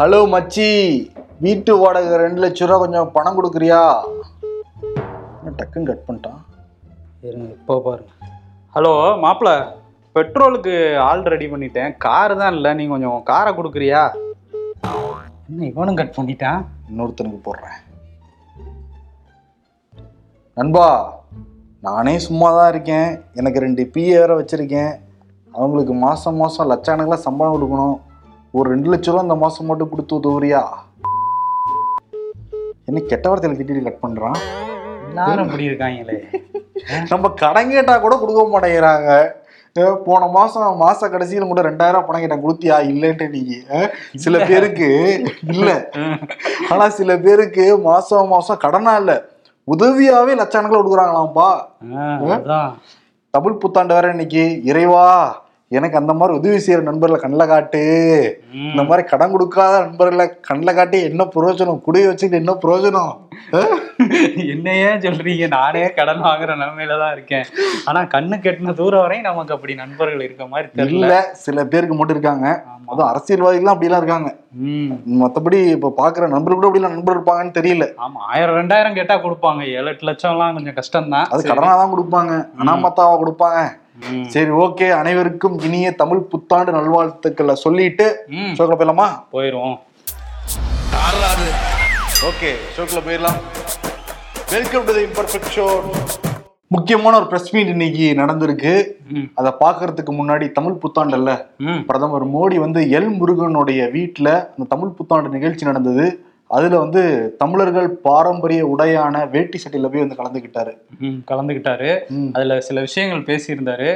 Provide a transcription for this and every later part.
Hello மச்சி வீட்டு வாடகை ரெண்டு லட்ச ரூபா கொஞ்சம் பணம் கொடுக்குறியா? டக்குன்னு கட் பண்ணிட்டான். இருங்க இப்போ பாருங்க. ஹலோ மாப்பிள பெட்ரோலுக்கு ஆள் ரெடி பண்ணிட்டேன். கார் தான் இல்லை நீ கொஞ்சம் காரை கொடுக்குறியா? என்ன இவனும் கட் பண்ணிட்டான்? இன்னொருத்தனுக்கு போடுறேன். நண்பா நானே சும்மா தான் இருக்கேன். எனக்கு ரெண்டு பிஏ வேற வச்சிருக்கேன். அவங்களுக்கு மாசம் மாசம் லட்சக்கணக்கில் சம்பளம் கொடுக்கணும். ஒரு ரெண்டு லட்ச ரூபா இந்த மாசம் மட்டும் கொடுத்து உதவுறியா? என்ன கெட்ட வார்த்தையில திட்டிட்டு கட் பண்றான்? எல்லாரும் இப்படி இருக்காங்களே. நம்ம கடன் கேட்டா கூட கொடுக்க மாட்டேங்கிறாங்க. போன மாசம் மாச கடைசியில கூட ரெண்டாயிரம் பணம் கேட்டேன். கொடுத்தியா? இல்லைன்ட்டு நீங்க சில பேருக்கு இல்ல. ஆனா சில பேருக்கு மாசம் மாசம் கடனா இல்ல. உதவியாவே லட்சக்கணக்கில் கொடுக்குறாங்களாம்ப்பா. தமிழ் புத்தாண்டு வேற இன்னைக்கு. இறைவா எனக்கு அந்த மாதிரி உதவி செய்யற நண்பர்களை கண்ணில் காட்டு. இந்த மாதிரி கடன் கொடுக்காத நண்பர்களை கண்ணில் காட்டி என்ன பிரயோஜனம்? குடிய வச்சுக்கிட்டு என்ன பிரயோஜனம்? என்னையே சொல்றீங்க. நானே கடன் வாங்குற நிலைமையில தான் இருக்கேன். ஆனா கண்ணு கெட்டின தூரம் வரையும் நமக்கு அப்படி நண்பர்கள் இருக்க மாதிரி தெரியல. சில பேருக்கு மட்டும் இருக்காங்க. அதுவும் அரசியல்வாதிகள்லாம் அப்படிலாம் இருக்காங்க. மத்தபடி இப்ப பாக்குற நண்பர்கள் கூட அப்படிலாம் நண்பர் இருப்பாங்கன்னு தெரியல. ஆமா ஆயிரம் ரெண்டாயிரம் கேட்டா கொடுப்பாங்க. ஏழு எட்டு லட்சம் எல்லாம் கொஞ்சம் கஷ்டம் தான் அது கடனா தான் கொடுப்பாங்க. அனாமத்தாவா கொடுப்பாங்க. சரி ஓகே. அனைவருக்கும் இனிய தமிழ் புத்தாண்டு நல்வாழ்த்துக்களை சொல்லிட்டு ம். ஷோக்கில் போயிடலாமா? போயிரும் ஓகே ஷோக்கில் போயிடலாம். Welcome to the imperfect show முக்கியமான ஒரு பிரஸ் மீட் இன்னைக்கு நடந்திருக்கு. அதை பார்க்கறதுக்கு முன்னாடி தமிழ் புத்தாண்டல்ல ம். பிரதமர் மோடி வந்து எல் முருகனுடைய வீட்டில் அந்த தமிழ் புத்தாண்டு நிகழ்ச்சி நடந்தது. அதுல வந்து தமிழர்கள் பாரம்பரிய உடையான வேட்டி சட்டையில போய் வந்து கலந்துக்கிட்டாரு ம், அதுல சில விஷயங்கள் பேசியிருந்தாரு.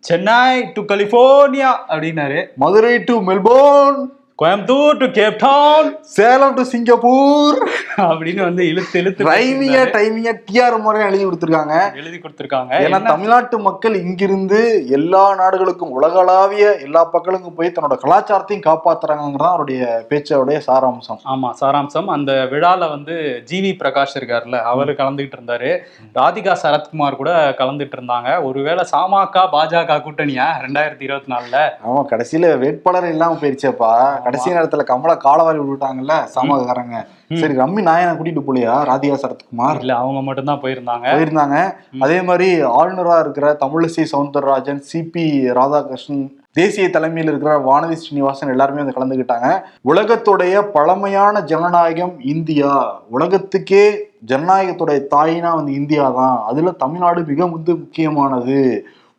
சென்னை டு கலிபோர்னியா அப்படின்னாரு. Madurai to Melbourne Coimbatore to Cape Town Salem to Singapore. அப்படின்னு வந்து இழுத்து இழுத்து பேசியிருந்தாரு. டைமியா டிஆர் முறையா எழுதி கொடுத்துருக்காங்க. எழுதி கொடுத்திருக்காங்க. ஏன்னா தமிழ்நாட்டு மக்கள் இங்கிருந்து எல்லா நாடுகளுக்கும் உலகளாவிய எல்லா பக்கங்களுக்கும் போய் தன்னோட கலாச்சாரத்தையும் காப்பாத்துறாங்கிறதான் அவருடைய பேச்சோடைய சாராம்சம். ஆமா சாராம்சம். அந்த விழால வந்து ஜிவி பிரகாஷ் இருக்காருல்ல அவரு கலந்துகிட்டு இருந்தாரு. ராதிகா சரத்குமார் கூட கலந்துட்டு இருந்தாங்க. ஒருவேளை சாமாக்கா பாஜக கூட்டணியா? ரெண்டாயிரத்தி இருபத்தி நாலுல. ஆமா கடைசியில வேட்பாளர் இல்லாம போயிருச்சேப்பா. கடைசி நேரத்துல கமலா காலவாரி விட்டுட்டாங்கல்ல சாமகாரங்க சரி ரம்மி நாயனை கூட்டிட்டு போலியா ராதிகா சரத்குமார்? இல்ல அவங்க மட்டும்தான் போயிருந்தாங்க. போயிருந்தாங்க. அதே மாதிரி ஆளுநரா இருக்கிற தமிழிசை சவுந்தரராஜன் சிபி ராதாகிருஷ்ணன் தேசிய தலைமையில் இருக்கிற வானதி ஸ்ரீனிவாசன் எல்லாருமே வந்து கலந்துக்கிட்டாங்க உலகத்துடைய பழமையான ஜனநாயகம் இந்தியா. உலகத்துக்கே ஜனநாயகத்துடைய தாயினா வந்து இந்தியா தான் அதுல தமிழ்நாடு மிக வந்து முக்கியமானது.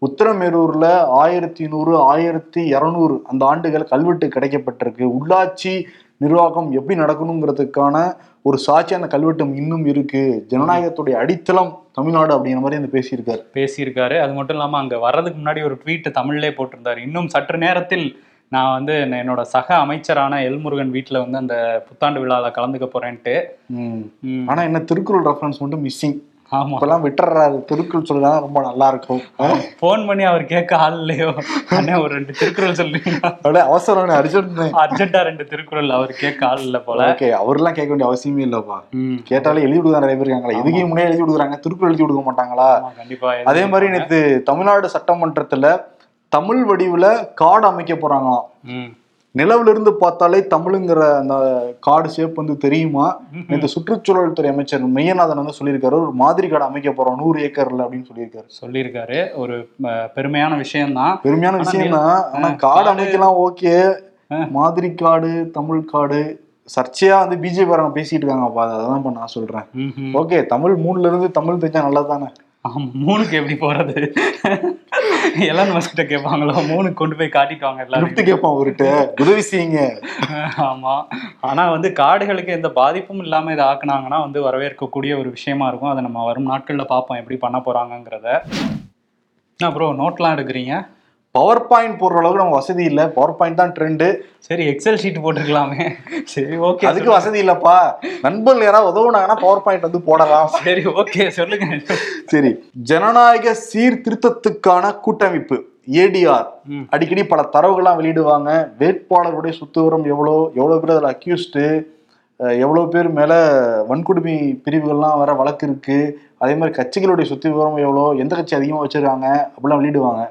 உத்தரமேரூர்ல ஆயிரத்தி நூறு ஆயிரத்தி இரநூறு அந்த ஆண்டுகள் கல்வெட்டு கிடைக்கப்பட்டிருக்கு. உள்ளாட்சி நிர்வாகம் எப்படி நடக்கணுங்கிறதுக்கான ஒரு சாட்சி அந்த கல்வெட்டும் இன்னும் இருக்கு. ஜனநாயகத்துடைய அடித்தளம் தமிழ்நாடு அப்படிங்கிற மாதிரி வந்து பேசியிருக்காரு. பேசியிருக்காரு. அது மட்டும் இல்லாம அங்க வர்றதுக்கு முன்னாடி ஒரு ட்வீட் தமிழ்லே போட்டிருந்தாரு. இன்னும் சற்று நேரத்தில் நான் வந்து என்னோட சக அமைச்சரான எல்முருகன் வீட்டுல வந்து அந்த புத்தாண்டு விழால கலந்துக்க போறேன்ட்டு. ம். ம், ஆனா என்ன திருக்குறள் ரெஃபரன்ஸ் மட்டும் மிஸ்ஸிங் இப்பெல்லாம் விட்டுறாரு திருக்குறள் சொல்லலாம் ரொம்ப நல்லா இருக்கும் ஃபோன் பண்ணி அவர் கேட்க ஆள் இல்லையோ? அண்ணே ஒரு ரெண்டு திருக்குறள் அப்படியே அவசரம் அர்ஜென்ட் அர்ஜென்ட்டா ரெண்டு திருக்குறள் அவர் கேட்க ஆள் இல்ல போல. ஓகே அவர்லாம் கேட்க வேண்டிய அவசியமே இல்லப்பா. கேட்டாலே எழுதி விடுங்க நிறைய பேர் இருக்காங்களா. இதுக்கே முன்னே எழுதி விடுறாங்க திருக்குறள் எழுதி கொடுக்க மாட்டாங்களா? ஆமா, கண்டிப்பா அதே மாதிரி நேத்து தமிழ்நாடு சட்டமன்றத்துல தமிழ் வடிவுல காடு அமைக்க போறாங்களாம். ம், நிலவுல இருந்து பார்த்தாலே தமிழுங்கிற அந்த காடு ஷேப் வந்து தெரியுமா? நேற்று சுற்றுச்சூழல் துறை அமைச்சர் மெய்யநாதன் வந்து சொல்லியிருக்காரு. ஒரு மாதிரி காடு அமைக்க போறோம் நூறு ஏக்கர்ல அப்படின்னு சொல்லியிருக்காரு. சொல்லியிருக்காரு. ஒரு பெருமையான விஷயம்தான். பெருமையான ஆனா விஷயம் தான் ஆனா காடு அமைக்கலாம் ஓகே. மாதிரி காடு தமிழ் காடு சர்ச்சையா வந்து பிஜேபி வரவங்க பேசிட்டு இருக்காங்கப்பா அதான் இப்ப நான் சொல்றேன். ஓகே தமிழ் மூணுல இருந்து தமிழ் தெரிஞ்சா நல்லது தானே மூணுக்கு எப்படி போறது? எலன் மஸ்கிட்ட கேட்பாங்களோ? மூணுக்கு கொண்டு போய் காட்டிட்டு வாங்க எல்லாரும் கேட்பான் அவர்கிட்ட. உதவி செய்யுங்க. ஆமா. ஆனா வந்து காடுகளுக்கு எந்த பாதிப்பும் இல்லாம இதை ஆக்குனாங்கன்னா வந்து வரவேற்கக்கூடிய ஒரு விஷயமா இருக்கும். அதை நம்ம வரும் நாட்கள்ல பார்ப்போம் எப்படி பண்ண போறாங்கங்கிறத. அப்புறம் நோட்லாம் எடுக்கிறீங்க? பவர் பாயிண்ட் போடுற அளவுக்கு நம்ம வசதி இல்ல. பவர் பாயிண்ட் தான் ட்ரெண்டு சரி எக்ஸல் ஷீட் போட்டுக்கலாமே. சரி ஓகே அதுக்கு வசதி இல்லப்பா. நண்பர்கள் யாராவது உதவுனாங்கன்னா பவர் பாயிண்ட் வந்து போடலாம். சரி ஓகே சொல்லுங்க. சரி ஜனநாயக சீர்திருத்தத்துக்கான கூட்டமைப்பு ஏடிஆர். அடிக்கடி பல தரவுகள்லாம் வெளியிடுவாங்க. வேட்பாளருடைய சுத்துவரம் எவ்வளோ எவ்வளோ பேர் அதில் அக்யூஸ்டு எவ்வளோ பேர் மேலே வன்கொடுமை பிரிவுகள்லாம் வர வழக்கு இருக்கு. அதே மாதிரி கட்சிகளுடைய சொத்து விவரம் எவ்வளோ எந்த கட்சி அதிகமாக வச்சிருக்காங்க அப்படிலாம் வெளியிடுவாங்க.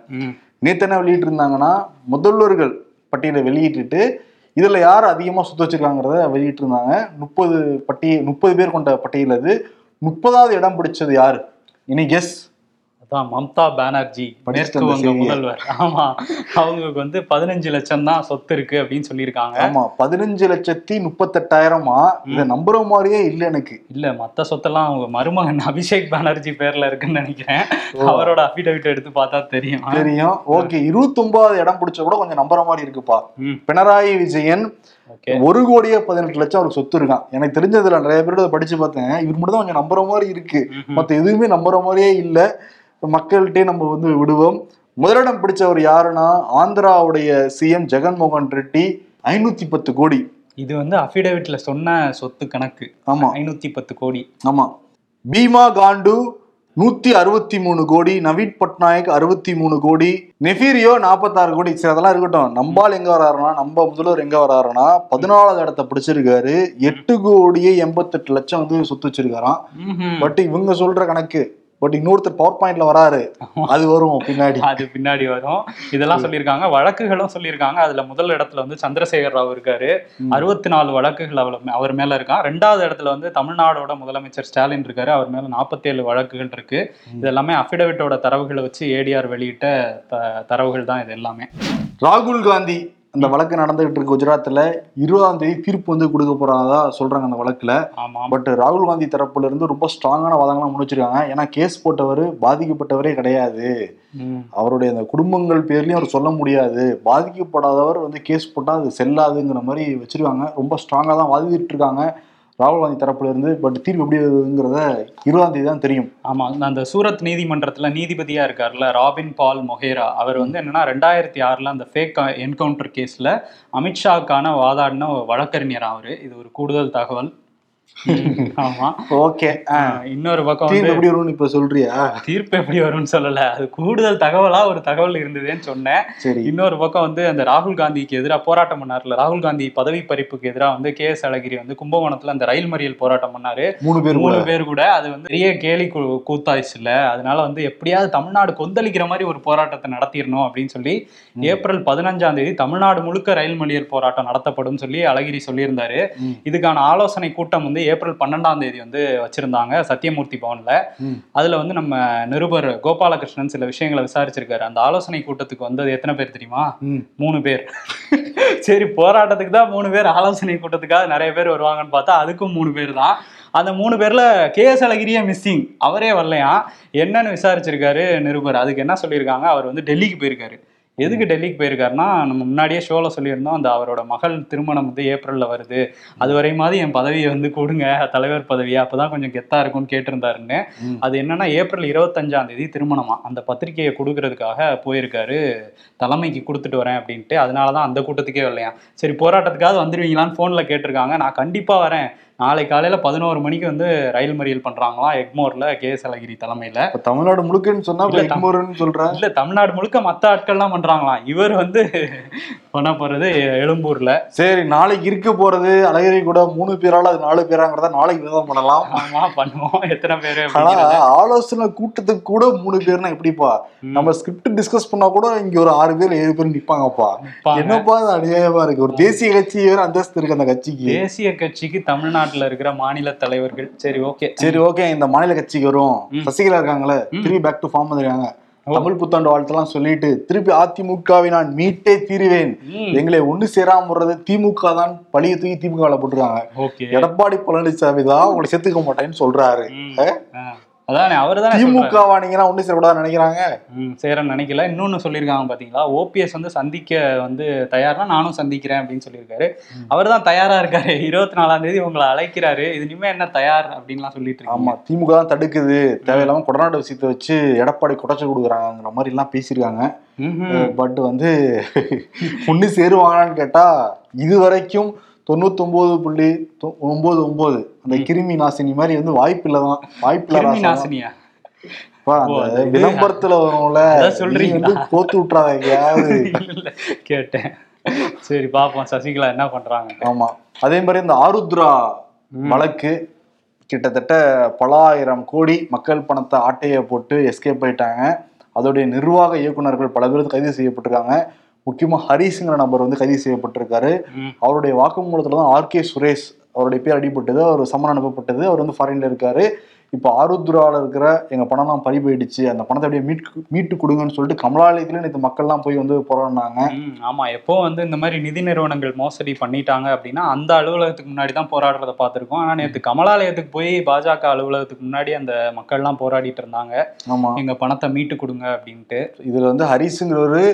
நேற்று என்ன வெளியிட்டு இருந்தாங்கன்னா முதல்வர்கள் பட்டியலை வெளியிட்டுட்டு இதில் யார் அதிகமாக சுத்த வச்சுருக்காங்கிறத வெளியிட்டு இருந்தாங்க முப்பது பட்டியல் முப்பது பேர் கொண்ட பட்டியல் அது. முப்பதாவது இடம் பிடிச்சது யார்? இனி கெஸ் அதான் மம்தா பானர்ஜி மேற்கு. முதல்வர். ஆமா அவங்களுக்கு வந்து பதினஞ்சு லட்சம் தான் சொத்து இருக்கு அப்படின்னு சொல்லியிருக்காங்க. ஆமா பதினஞ்சு லட்சத்தி முப்பத்தெட்டாயிரமா? இதை நம்புற மாதிரியே இல்ல எனக்கு. இல்ல மத்த சொத்தெல்லாம் அவங்க மருமகன் அபிஷேக் பானர்ஜி பேர்ல இருக்குன்னு நினைக்கிறேன். அவரோட அபிடவிட் எடுத்து பார்த்தா தெரியும். தெரியும். ஓகே இருபத்தி ஒன்பதாவது இடம் பிடிச்ச கூட கொஞ்சம் நம்புற மாதிரி இருக்குப்பா. பினராயி விஜயன் ஒரு கோடியே பதினெட்டு லட்சம் அவருக்கு சொத்து இருக்கான். எனக்கு தெரிஞ்சதுல நிறைய பேரோட படிச்சு பார்த்தேன். இவர் மட்டும் தான் கொஞ்சம் நம்புற மாதிரி இருக்கு. மத்த எதுவுமே நம்புற மாதிரியே இல்ல. மக்கள்கிட்டே நம்ம வந்து விடுவோம். முதலிடம் பிடிச்சவர் யாருன்னா ஆந்திராவுடைய சிஎம் ஜெகன்மோகன் ரெட்டி ஐநூத்தி பத்து கோடி. இது வந்து அபிடவிட்ல சொன்ன சொத்து கணக்கு. ஆமா. ஐநூத்தி பத்து கோடி. ஆமா. பீமா காண்டு நூத்தி அறுபத்தி மூணு கோடி. நவீன் பட்நாயக் அறுபத்தி மூணு கோடி. நெஃபீரியோ நாற்பத்தாறு கோடி. சரி அதெல்லாம் இருக்கட்டும். நம்பால் எங்க வராருன்னா நம்ம முதல்வர் எங்க வராருன்னா பதினாலாவது இடத்த பிடிச்சிருக்காரு. எட்டு கோடியே எண்பத்தெட்டு லட்சம் வந்து சொத்து வச்சிருக்காராம். பட் இவங்க சொல்ற கணக்கு பட் இன்னொருத்தர் பவர் பாயிண்ட்ல வராரு. அது வரும் பின்னாடி. அது பின்னாடி வரும். இதெல்லாம் சொல்லியிருக்காங்க. வழக்குகளும் சொல்லியிருக்காங்க. அதுல முதல் இடத்துல வந்து சந்திரசேகர் ராவ் இருக்காரு. அறுபத்தி நாலு வழக்குகள் அவர் மேல இருக்கான். ரெண்டாவது இடத்துல வந்து தமிழ்நாடோட முதலமைச்சர் ஸ்டாலின் இருக்காரு. அவர் மேல நாற்பத்தேழு வழக்குகள் இருக்கு. இது எல்லாமே அபிடவிட்டோட தரவுகளை வச்சு ஏடிஆர் வெளியிட்ட தரவுகள் தான் இது எல்லாமே. ராகுல் காந்தி அந்த வழக்கு நடந்துகிட்டு இருக்கு குஜராத்ல இருபதாம் தேதி தீர்ப்பு வந்து கொடுக்க போறதா சொல்றாங்க அந்த வழக்குல. பட் ராகுல் காந்தி தரப்புல இருந்து ரொம்ப ஸ்ட்ராங்கான வாதங்கள்லாம் முன் வச்சிருக்காங்க ஏன்னா கேஸ் போட்டவர் பாதிக்கப்பட்டவரே கிடையாது. அவருடைய அந்த குடும்பங்கள் பேர்லயும் அவர் சொல்ல முடியாது. பாதிக்கப்படாதவர் வந்து கேஸ் போட்டா அது செல்லாதுங்கிற மாதிரி வச்சிருக்காங்க. ரொம்ப ஸ்ட்ராங்கா தான் வாதிட்டு இருக்காங்க. ராகுல் காந்தி தரப்புல இருந்து பட் தீர்வு எப்படி வருதுங்கிறத இருபதாம் தேதி தான் தெரியும். ஆமா அந்த சூரத் நீதிமன்றத்துல நீதிபதியா இருக்கார்ல ராபின் பால் மொஹேரா அவர் வந்து என்னன்னா ரெண்டாயிரத்தி ஆறுல அந்த ஃபேக் என்கவுண்டர் கேஸ்ல அமித்ஷாவுக்கான வாதாடின வழக்கறிஞர் அவரு. இது ஒரு கூடுதல் தகவல். ஆமா. ஓகே. இன்னொரு பக்கம் தீர்ப்பு வந்து எப்படி வரும்னு இப்ப சொல்றியா? தீர்ப்பு எப்படி வரும்னு சொல்லல. அது கூடுதல் தகவலா ஒரு தகவல் இருந்ததுன்னு சொன்னேன். இன்னொரு பக்கம் வந்து அந்த ராகுல் காந்திக்கு எதிராக போராட்டம் பண்ணார்ல. ராகுல் காந்தி பதவி பறிப்புக்கு எதிராக வந்து கே எஸ் அழகிரி வந்து கும்பகோணத்துல அந்த ரயில் மறியல் போராட்டம் பண்ணாரு. மூணு பேர் மூணு கூட பேர் கூட. அது வந்து பெரிய கேலி கூ- கூத்தாயிடுச்சு இல்ல அதனால வந்து எப்படியாவது தமிழ்நாடு கொந்தளிக்கிற மாதிரி ஒரு போராட்டத்தை நடத்திடணும் அப்படின்னு சொல்லி ஏப்ரல் பதினஞ்சாம் தேதி தமிழ்நாடு முழுக்க ரயில் மறியல் போராட்டம் நடத்தப்படும் சொல்லி அழகிரி சொல்லியிருந்தாரு. இதுக்கான ஆலோசனை கூட்டம் வந்து ஏப்ரல் பன்னெண்டாம் தேதி வந்து வச்சிருந்தாங்க சத்தியமூர்த்தி பவன்ல. அதுல வந்து நம்ம நிருபர் கோபாலகிருஷ்ணன் சில விஷயங்களை விசாரிச்சிருக்காரு. அந்த ஆலோசனை கூட்டத்துக்கு வந்தது எத்தனை பேர் தெரியுமா. மூணு பேர். சரி போராட்டத்துக்கு தான் மூணு பேர் ஆலோசனை கூட்டத்துக்காக நிறைய பேர் வருவாங்கன்னு பார்த்தா அதுக்கும் மூணு பேர் தான். அந்த மூணு பேர்ல கே எஸ் அழகிரியே மிஸ்ஸிங் அவரே வரலையாம் என்னன்னு விசாரிச்சிருக்காரு நிருபர். அதுக்கு என்ன சொல்லியிருக்காங்க? அவர் வந்து டெல்லிக்கு போயிருக்காரு. எதுக்கு டெல்லிக்கு போயிருக்காருன்னா நம்ம முன்னாடியே ஷோல சொல்லியிருந்தோம் அந்த அவரோட மகள் திருமணம் வந்து ஏப்ரல்ல வருது. அது வரையுமாவது என் பதவியை வந்து கொடுங்க தலைவர் பதவியை. அப்பதான் கொஞ்சம் கெத்தா இருக்கும்னு கேட்டிருந்தாருன்னு. அது என்னன்னா ஏப்ரல் இருபத்தஞ்சாம் தேதி திருமணமா? அந்த பத்திரிக்கையை கொடுக்கறதுக்காக போயிருக்காரு. தலைமைக்கு கொடுத்துட்டு வரேன் அப்படின்ட்டு. அதனால தான் அந்த கூட்டத்துக்கே வரலையா? சரி போராட்டத்துக்காவது வந்துடுவீங்களான்னு ஃபோனில் கேட்டிருக்காங்க. நான் கண்டிப்பாக வரேன். நாளை காலையில் பதினோரு மணிக்கு வந்து ரயில் மறியல் பண்ணுறாங்களாம் எக்மோரில் கே எஸ் அழகிரி தலைமையில். இப்ப தமிழ்நாடு முழுக்கன்னு சொன்னா இல்ல, தம்- எக்மோர்னு இல்லை தமிழ்நாடு முழுக்க மற்ற ஆட்கள்லாம் பண்ணுறாங்களாம் இவர் வந்து பண்ண போகிறது எழும்பூரில். சரி நாளைக்கு இருக்க போறது அழகிரி கூட மூணு பேரால அது நாலு பேராங்கிறத நாளைக்கு விதம் பண்ணலாம். ஆமாம் பண்ணுவோம். எத்தனை பேர் ஆலோசனை கூட்டத்துக்கு கூட மூணு பேர்னா எப்படிப்பா? நம்ம ஸ்கிரிப்ட் டிஸ்கஸ் பண்ணா கூட இங்க ஒரு ஆறு பேர் ஏழு பேர் நிப்பாங்கப்பா. என்னப்பா அது அநியாயமா இருக்கு? ஒரு தேசிய கட்சி வேற அந்தஸ்து இருக்கு அந்த கட்சிக்கு. தேசிய கட்சிக்கு தமிழ்நாட்டுல இருக்கிற மாநில தலைவர்கள். சரி ஓகே சரி ஓகே இந்த மாநில கட்சிக்கு வரும். சசிகலா இருக்காங்களே. திரும்பி பேக் டு ஃபார்ம் வந்துருக்காங்க. தமிழ் புத்தாண்டு வாழ்த்தெல்லாம் சொல்லிட்டு திருப்பி அதிமுகவை நான் மீட்டே தீருவேன். எங்களை ஒண்ணு சேராம விடுறது திமுக தான் பழிய தூக்கி திமுக போட்டுருக்காங்க. எடப்பாடி பழனிசாமி தான் உங்களை சேர்த்துக்க மாட்டேன்னு சொல்றாரு. அதானே அவர் தானே திமுகவா நீங்க ஒண்ணு சேரக்கூடாதுன்னு நினைக்கிறாங்க. ம் சேரன்னு நினைக்கல. இன்னொன்னு சொல்லியிருக்காங்க பாத்தீங்களா? ஓபிஎஸ் வந்து சந்திக்க வந்து தயார்னா நானும் சந்திக்கிறேன் அப்படின்னு சொல்லியிருக்காரு. அவர் தான் தயாரா இருக்காரு. இருபத்தி நாலாம் தேதி உங்களை அழைக்கிறாரு. இது இனிமே என்ன தயார் அப்படின்லாம் சொல்லிட்டு ஆமா இருக்காங்க திமுக தான் தடுக்குது. தேவையில்லாம கொடநாடு விஷயத்தை வச்சு எடப்பாடி குடைச்சு கொடுக்குறாங்கிற மாதிரி எல்லாம் பேசியிருக்காங்க பட் வந்து ஒண்ணு சேருவாங்களான்னு கேட்டா இது வரைக்கும் தொண்ணூத்தொன்பது புள்ளி தொ- ஒன்பது அந்த கிருமி நாசினி மாதிரி வந்து வாய்ப்பில்லை தான் வாய்ப்பில்லை. நாசினியா? விளம்பரத்துல வரும்ல. சொல்றீங்களா? வந்து கோத்து விட்டுறாங்க கேட்டேன். சரி பாப்போம். சசிகலா என்ன பண்றாங்க? ஆமா. அதே மாதிரி இந்த ஆருத்ரா. வழக்கு கிட்டத்தட்ட பல ஆயிரம் கோடி மக்கள் பணத்தை ஆட்டைய போட்டு எஸ்கேப் ஆயிட்டாங்க. அதோடைய நிர்வாக இயக்குனர்கள் பல பேர் கைது செய்யப்பட்டிருக்காங்க. முக்கியமா ஹரிஸ்ங்கிற நபர் வந்து கைது செய்யப்பட்டிருக்காரு. அவருடைய வாக்குமூலத்துல தான் ஆர்கே சுரேஷ் அவருடைய பேர் அடிபட்டது அவர் சம்மன் அனுப்பப்பட்டது அவர் வந்து ஃபாரின்ல இருக்காரு. இப்போ ஆருத்ரால இருக்கிற எங்க பணம்லாம் பறி போயிடுச்சு. அந்த பணத்தை அப்படியே மீட்டு மீட்டு கொடுங்கன்னு சொல்லிட்டு கமலாலயத்துல நேற்று மக்கள்லாம் போய் வந்து போராடினாங்க. ம், ஆமா. எப்போ வந்து இந்த மாதிரி நிதி நிறுவனங்கள் மோசடி பண்ணிட்டாங்க அப்படின்னா அந்த அலுவலகத்துக்கு முன்னாடி தான் போராடுறத பார்த்திருக்கோம். ஆனா நேத்து கமலாலயத்துக்கு போய் பாஜக அலுவலகத்துக்கு முன்னாடி அந்த மக்கள்லாம் போராடிட்டு இருந்தாங்க. ஆமா. எங்க பணத்தை மீட்டு கொடுங்க அப்படின்ட்டு. இதுல வந்து ஹரிஸுங்கிறவரு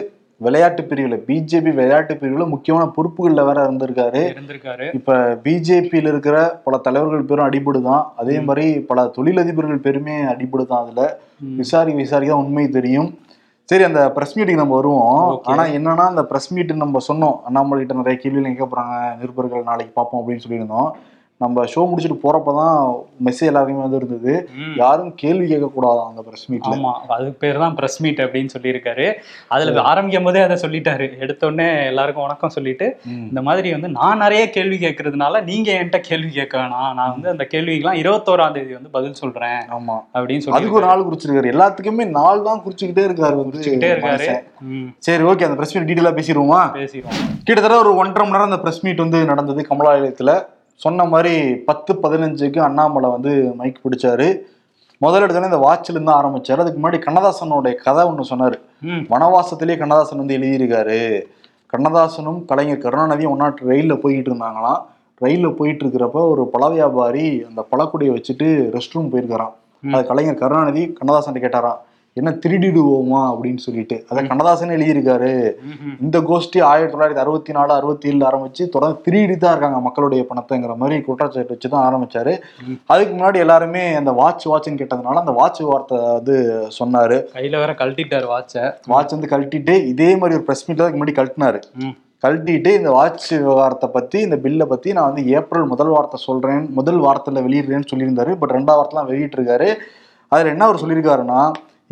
விளையாட்டு பிரிவுல பிஜேபி விளையாட்டு பிரிவுல முக்கியமான பொறுப்புகள்ல வேற இருந்திருக்காரு. இருந்திருக்காரு. இப்ப பிஜேபியில இருக்கிற பல தலைவர்கள் பேரும் அடிபடுதான். அதே மாதிரி பல தொழிலதிபர்கள் பேருமே அடிபடுதான் அதுல. ம். விசாரிக்க உண்மை தெரியும். சரி அந்த பிரஸ் மீட்டிங் நம்ம வருவோம். ஆனா என்னன்னா அந்த பிரஸ் மீட் நம்ம சொன்னோம். அண்ணாமலை கிட்ட நிறைய கேள்விகள் கேட்க போறாங்க. நிருபர்கள் நாளைக்கு பார்ப்போம் அப்படின்னு சொல்லியிருந்தோம். நம்ம ஷோ முடிச்சுட்டு போறப்பதான் மெசேஜ் எல்லாருக்குமே வந்து இருந்தது. யாரும் கேள்வி கேட்க கூடாதான் அந்த பிரஸ் மீட்ல ஆமா அதுக்கு பேர் தான் பிரஸ் மீட் அப்படின்னு சொல்லியிருக்காரு. அதுல ஆரம்பிக்கும் போதே அதை சொல்லிட்டாரு. எடுத்த உடனே எல்லாருக்கும் வணக்கம் சொல்லிட்டு இந்த மாதிரி வந்து நான் நிறைய கேள்வி கேட்கறதுனால நீங்க என்கிட்ட கேள்வி கேட்க வேணாம். நான் வந்து அந்த கேள்விக்கெல்லாம் இருபத்தோராம் தேதி வந்து பதில் சொல்றேன் ஆமா. அப்படின்னு அதுக்கு ஒரு சொல்லி நாள் குறிச்சிருக்காரு. எல்லாத்துக்குமே நாள் தான் குறிச்சுக்கிட்டே இருக்காரு குறிச்சுக்கிட்டே இருக்காரு. சரி ஓகே அந்த பிரஸ் மீட் டீட்டெயிலா பேசிடுவோமா? பேசிடுவோம். கிட்டத்தட்ட ஒரு ஒன்றரை மணி நேரம் அந்த பிரஸ் மீட் வந்து நடந்தது கமலாலயத்துல சொன்ன மாதிரி பத்து பதினஞ்சுக்கு அண்ணாமலை வந்து மைக் பிடிச்சாரு. முதல் இடத்துல இந்த வாட்சில இருந்து ஆரம்பிச்சாரு. அதுக்கு முன்னாடி கண்ணதாசனுடைய கதை ஒன்று சொன்னாரு. வனவாசத்திலேயே கண்ணதாசன் வந்து எழுதியிருக்காரு. கண்ணதாசனும் கலைஞர் கருணாநிதியும் ஒன்னா ரயில்ல போய்கிட்டு இருந்தாங்களாம். ரயில்ல போயிட்டு இருக்கிறப்ப ஒரு பழ வியாபாரி அந்த பழக்குடியை வச்சுட்டு ரெஸ்ட் ரூம் போயிருக்காராம். அது கலைஞர் கருணாநிதி கண்ணதாசன் கேட்டாராம். என்ன திருடிடுவோமா அப்படின்னு சொல்லிட்டு. அதை கண்ணதாசன் எழுதியிருக்காரு. இந்த கோஷ்டி ஆயிரத்தி தொள்ளாயிரத்தி அறுபத்தி நாலு அறுபத்தி ஏழுல ஆரம்பிச்சு தொடர்ந்து திருடி தான் இருக்காங்க மக்களுடைய பணத்தைங்கிற மாதிரி குற்றச்சாட்டு வச்சு தான் ஆரம்பிச்சாரு. அதுக்கு முன்னாடி எல்லாருமே அந்த வாட்ச் வாட்ச்னு கேட்டதுனால அந்த வாட்ச் வார்த்தை வந்து சொன்னாரு. கையில வேற கழட்டிட்டாரு வாட்ச. வாட்ச் வந்து கழட்டிட்டு இதே மாதிரி ஒரு பிரஸ் மீட்ல அதுக்கு முன்னாடி கழட்டினாரு. கழட்டிட்டு இந்த வாட்ச் விவகாரத்தை பத்தி இந்த பில்லை பத்தி நான் வந்து ஏப்ரல் முதல் வார்த்தை சொல்றேன் முதல் வாரத்துல வெளியிடுறேன்னு சொல்லியிருந்தாரு. பட் ரெண்டாவது வாரத்தெல்லாம் வெளியிட்டு இருக்காரு அதுல என்ன அவர் சொல்லியிருக்காருன்னா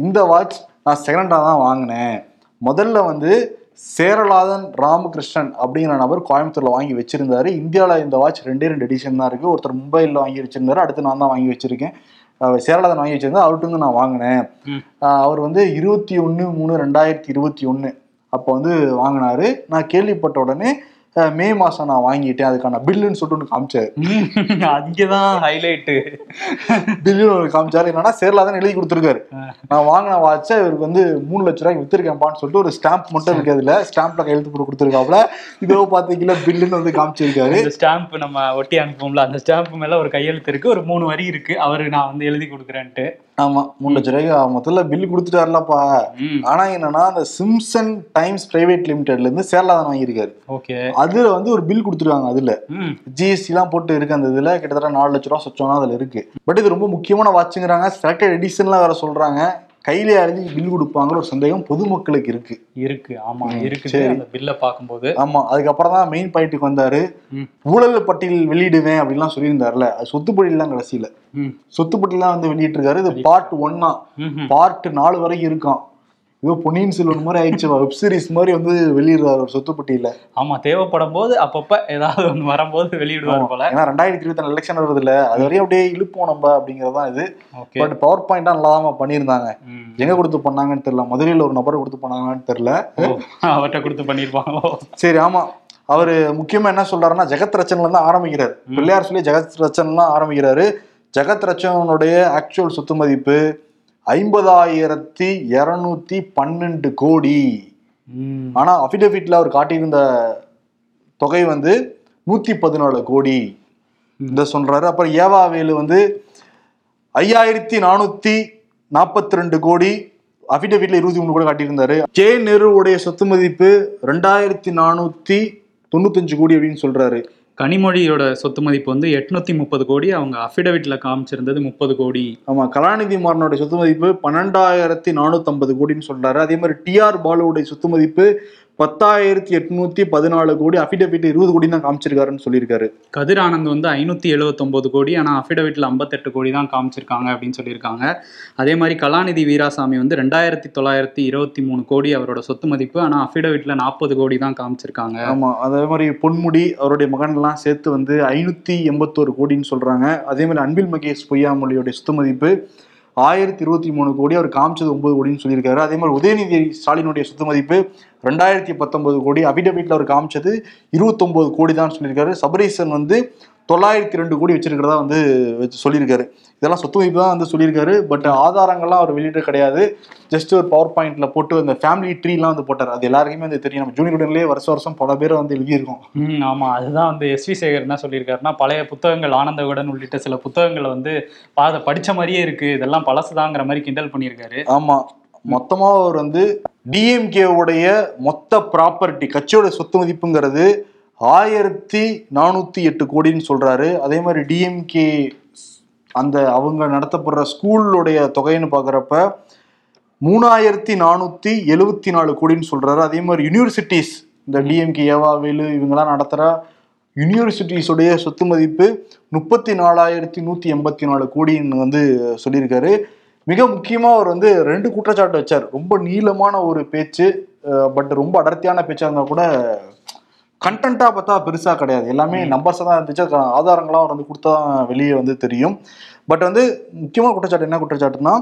இந்த வாட்ச் நான் செகண்டா தான் வாங்கினேன். முதல்ல வந்து சேரலாதன் ராமகிருஷ்ணன் அப்படிங்கிற நபர் கோயம்புத்தூர்ல வாங்கி வச்சிருந்தாரு. இந்தியாவில் இந்த வாட்ச் ரெண்டே ரெண்டு எடிஷன் தான் இருக்கு. ஒருத்தர் மும்பையில் வாங்கி வச்சிருந்தாரு. அடுத்து நான் தான் வாங்கி வச்சிருக்கேன். சேரலாதன் வாங்கி வச்சிருந்தா அவர்கிட்ட இருந்து நான் வாங்கினேன். அவர் வந்து இருபத்தி ஒன்று மூணு ரெண்டாயிரத்தி இருபத்தி ஒன்று அப்போ வந்து வாங்கினாரு. நான் கேள்விப்பட்ட உடனே மே மாசம் நான் வாங்கிட்டேன் அதுக்கான பில்லுன்னு சொல்லிட்டு ஒன்று காமிச்சாரு. அங்கதான் ஹைலைட்டு பில்லுன்னு ஒரு காமிச்சாரு. என்னன்னா சேரலாதன் எழுதி கொடுத்துருக்காரு. நான் வாங்கின வாட்சை இவருக்கு வந்து மூணு லட்ச ரூபாய்க்கு வித்திருக்கேன்ப்பான்னு சொல்லிட்டு ஒரு ஸ்டாம்ப் மட்டும் இருக்கு அதுல ஸ்டாம்ப்ல கையெழுத்து போட்டு கொடுத்துருக்காப்ல இதோ பாத்தீங்களா பில்லுன்னு வந்து காமிச்சிருக்காரு. ஸ்டாம்ப் நம்ம ஒட்டி அனுப்புவோம்ல அந்த ஸ்டாம்ப் மேல ஒரு கையெழுத்து இருக்கு ஒரு மூணு வரி இருக்கு. அவரு நான் வந்து எழுதி கொடுக்குறேன்ட்டு. ஆமா மூணு லட்ச ரூபாய்க்கு முதல்ல பில் கொடுத்துட்டாருலப்பா. ஆனா என்னன்னா அந்த சிம்சன் டைம்ஸ் பிரைவேட் லிமிடெட்ல இருந்து சேரலாதன் வாங்கியிருக்காரு. ஓகே. அதுல வந்து ஒரு பில் கொடுத்துருக்காங்க அதுல. ஜிஎஸ்டி எல்லாம் போட்டு இருக்கு அந்த இதுல. கிட்டத்தட்ட நாலு லட்ச ரூபா சொச்சோம்னா அதுல இருக்கு. பட் இது ரொம்ப முக்கியமான வாட்சுங்கிறாங்க செலக்டட் எடிஷன்லாம் வேற சொல்றாங்க. கையிலே அறிஞ்சு பில் கொடுப்பாங்கிற ஒரு சந்தேகம் பொதுமக்களுக்கு இருக்கு. இருக்கு. ஆமா சரி. அந்த பில்ல பாக்கும்போது ஆமா அதுக்கப்புறம் தான் மெயின் பாயிண்ட்டுக்கு வந்தாரு. ஊழல் பட்டியல் வெளியிடுவேன் அப்படின்லாம் சொல்லியிருந்தாருல அது சொத்துப்பட்டியல் கடைசியில. ம். சொத்துப்பட்டியலாம் வந்து வெளியிட்டிருக்காரு. இது பார்ட் ஒன்னா. பார்ட் நாலு வரைக்கும் இருக்கான் ஏதோ பொன்னியின் செல்வன் மாதிரி ஆயிடுச்சு. வெப் சீரிஸ் மாதிரி வந்து வெளியிடுறாரு ஒரு சொத்துப்பட்டியல. ஆமா தேவைப்படும் போது அப்பப்ப ஏதாவது ஒண்ணு வரும்போது வெளியிடுவார் போல. ஏன்னா ரெண்டாயிரத்தி இருபத்தி நாலு எலெக்ஷன் வருது இல்ல அது வரையும் அப்படியே இழுப்போம் நம்ம அப்படிங்கறதுதான் இது. பட் பவர் பாயிண்டா நல்லா தான் பண்ணியிருந்தாங்க. எங்க கொடுத்து பண்ணாங்கன்னு தெரியல. மதுரையில ஒரு நபர் கொடுத்து பண்ணாங்கன்னு தெரியல. ஓ, அவர்ட்ட கொடுத்து பண்ணிருப்பாங்களோ சரி ஆமா. அவரு முக்கியமா என்ன சொல்றாருன்னா ஜெகத் ரச்சன்ல இருந்து ஆரம்பிக்கிறார். பிள்ளையார் சொல்லி ஜெகத் ரச்சன்லாம் ஆரம்பிக்கிறாரு. ஜெகத் ரச்சனுடைய ஆக்சுவல் சொத்து மதிப்பு ஐம்பதாயிரத்தி இருநூத்தி பன்னெண்டு கோடி. ஆனா அபிடவிட்ல அவர் காட்டியிருந்த தொகை வந்து நூத்தி பதினாலு கோடி. இந்த சொல்றாரு. அப்புறம் ஏவாவேலு வந்து ஐயாயிரத்தி நானூத்தி நாற்பத்தி ரெண்டு கோடி. அபிடவிட்ல இருபத்தி மூணு கோடி காட்டியிருந்தாரு. கே நேருவுடைய சொத்து மதிப்பு ரெண்டாயிரத்தி நானூத்தி தொண்ணூத்தஞ்சு கோடி அப்படின்னு சொல்றாரு. கனிமொழியோட சொத்து மதிப்பு வந்து எட்நூத்தி முப்பது கோடி. அவங்க அஃபிடவிட்ல காமிச்சிருந்தது முப்பது கோடி. ஆமா கலாநிதி மாறனுடைய சொத்து மதிப்பு பன்னெண்டாயிரத்தி நானூத்தி ஐம்பது கோடின்னு சொல்றாரு. அதே மாதிரி டிஆர் பாலுவுடைய சொத்து மதிப்பு பத்தாயிரத்தி எட்நூத்தி பதினாலு கோடி அபிடவிட் இருபது கோடி தான் காமிச்சிருக்காருன்னு சொல்லியிருக்காரு. கதிர் ஆனந்த் வந்து ஐநூத்தி எழுவத்தொன்பது கோடி ஆனா அஃபிடவிட்ல ஐம்பத்தெட்டு கோடி தான் காமிச்சிருக்காங்க அப்படின்னு சொல்லியிருக்காங்க. அதே மாதிரி கலாநிதி வீராசாமி வந்து ரெண்டாயிரத்தி தொள்ளாயிரத்தி இருபத்தி மூணு கோடி அவரோட சொத்து மதிப்பு ஆனா அஃபிடவிட்ல நாற்பது கோடி தான் காமிச்சிருக்காங்க. ஆமா அதே மாதிரி பொன்முடி அவருடைய மகன் எல்லாம் சேர்த்து வந்து ஐநூத்தி எண்பத்தோரு கோடின்னு சொல்றாங்க. அதே மாதிரி அன்பில் மகேஷ் பொய்யாமொழியோட சொத்து மதிப்பு ஆயிரத்தி இருபத்தி மூணு கோடி அவர் காமிச்சது ஒன்பது கோடின்னு சொல்லியிருக்காரு. அதே மாதிரி உதயநிதி ஸ்டாலினுடைய சொத்து மதிப்பு ரெண்டாயிரத்தி பத்தொன்பது கோடி. அபிடபிட்ல அவர் காமிச்சது இருபத்தொன்பது கோடி தான் சொல்லியிருக்காரு. சபரீசன் வந்து தொள்ளாயிரத்தி ரெண்டு கோடி வச்சிருக்கிறதா வந்து வச்சு சொல்லியிருக்காரு. இதெல்லாம் சொத்து மதிப்பு தான் வந்து சொல்லியிருக்காரு. பட் ஆதாரங்கள்லாம் அவர் வெளியிட்டு கிடையாது. ஜஸ்ட் ஒரு பவர் பாயிண்ட்ல போட்டு அந்த ஃபேமிலி ட்ரீலாம் வந்து போட்டார். அது எல்லாருக்குமே வந்து தெரியும். நம்ம ஜூனியர் உடன்லேயே வருஷம் வருஷம் பல பேர் வந்து எழுதியிருக்கோம். ம் ஆமா. அதுதான் வந்து எஸ் வி சேகர் என்ன சொல்லியிருக்காருன்னா பழைய புத்தகங்கள் ஆனந்த விகடன் உள்ளிட்ட சில புத்தகங்களை வந்து பாத படிச்ச மாதிரியே இருக்கு. இதெல்லாம் பழசுதாங்கிற மாதிரி கிண்டல் பண்ணியிருக்காரு. ஆமா. மொத்தமா அவர் வந்து டிஎம்கே உடைய மொத்த ப்ராப்பர்ட்டி கட்சியோட சொத்து மதிப்புங்கிறது ஆயிரத்தி நானூத்தி எட்டு கோடின்னு சொல்றாரு. அதே மாதிரி டிஎம்கே அந்த அவங்க நடத்தப்படுற ஸ்கூலுடைய தொகைன்னு பார்க்குறப்ப மூணாயிரத்தி நானூத்தி எழுவத்தி நாலு கோடின்னு சொல்றாரு. அதே மாதிரி யூனிவர்சிட்டிஸ் இந்த டிஎம்கே ஏவாவேலு இவங்கெல்லாம் நடத்துகிற யூனிவர்சிட்டிஸுடைய சொத்து மதிப்பு முப்பத்தி நாலாயிரத்தி நூற்றி எண்பத்தி நாலு கோடின்னு வந்து சொல்லியிருக்காரு. மிக முக்கியமாக அவர் வந்து ரெண்டு குற்றச்சாட்டு வச்சார். ரொம்ப நீளமான ஒரு பேச்சு பட் ரொம்ப அடர்த்தியான பேச்சாக இருந்தால் கூட கண்டென்ட்டாக பார்த்தா பெருசாக கிடையாது. எல்லாமே நம்பர்ஸாக தான் இருந்துச்சு. அதுக்கான ஆதாரங்களாம் அவர் வந்து கொடுத்தா வெளியே வந்து தெரியும். பட் வந்து முக்கியமான குற்றச்சாட்டு என்ன குற்றச்சாட்டுனா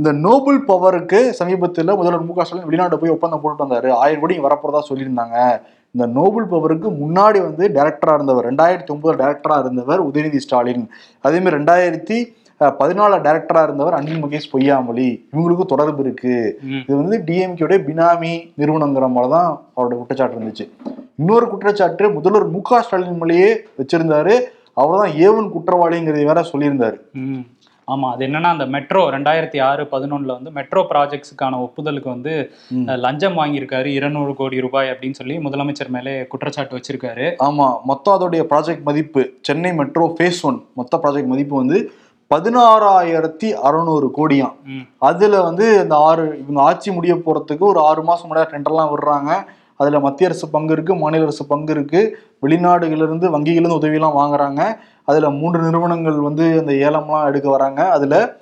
இந்த நோபல் பவருக்கு சமீபத்தில் முதல்வர் மு க ஸ்டாலின் வெளிநாடு போய் ஒப்பந்தம் போட்டு வந்தாரு. ஆயிரம் கோடி வரப்போறதா சொல்லியிருந்தாங்க. இந்த நோபல் பவருக்கு முன்னாடி வந்து டைரக்டரா இருந்தவர் ரெண்டாயிரத்தி ஒன்பது டைரக்டரா இருந்தவர் உதயநிதி ஸ்டாலின். அதே மாதிரி ரெண்டாயிரத்தி பதினாலு டைரக்டரா இருந்தவர் அனில் முகேஷ் பொய்யாமொழி. இவங்களுக்கும் தொடர்பு இருக்கு. இது வந்து டிஎம்கேடைய பினாமி நிறுவனங்கிற மாதிரி தான் அவரோட குற்றச்சாட்டு இருந்துச்சு. இன்னொரு குற்றச்சாட்டு முதல்வர் மு க ஸ்டாலின் மேலேயே வச்சிருந்தாரு. அவர் தான் ஏவன் குற்றவாளிங்கிறதை வேற சொல்லியிருந்தாரு. ஆமா அது என்னன்னா அந்த மெட்ரோ ரெண்டாயிரத்தி ஆறு பதினொன்னுல வந்து மெட்ரோ ப்ராஜெக்ட்ஸுக்கான ஒப்புதலுக்கு வந்து லஞ்சம் வாங்கியிருக்காரு இருநூறு கோடி ரூபாய் அப்படின்னு சொல்லி முதலமைச்சர் மேலே குற்றச்சாட்டு வச்சிருக்காரு. ஆமா மொத்தம் அதோடைய ப்ராஜெக்ட் மதிப்பு சென்னை மெட்ரோ ஃபேஸ் ஒன் மொத்த ப்ராஜெக்ட் மதிப்பு வந்து பதினாறாயிரத்தி அறநூறு கோடியாம். அதுல வந்து இந்த ஆறு இவங்க ஆட்சி முடிய போறதுக்கு ஒரு ஆறு மாசம் முன்னாடி டெண்டர்லாம் விடுறாங்க. அதுல மத்திய அரசு பங்கு இருக்கு மாநில அரசு பங்கு இருக்கு. வெளிநாடுகள்ல இருந்து வங்கிகள்ல இருந்து உதவியெல்லாம் வாங்குறாங்க. அதுல மூன்று நிறுவனங்கள் வந்து அந்த ஏலம்லாம் எடுக்க வராங்க. அதுல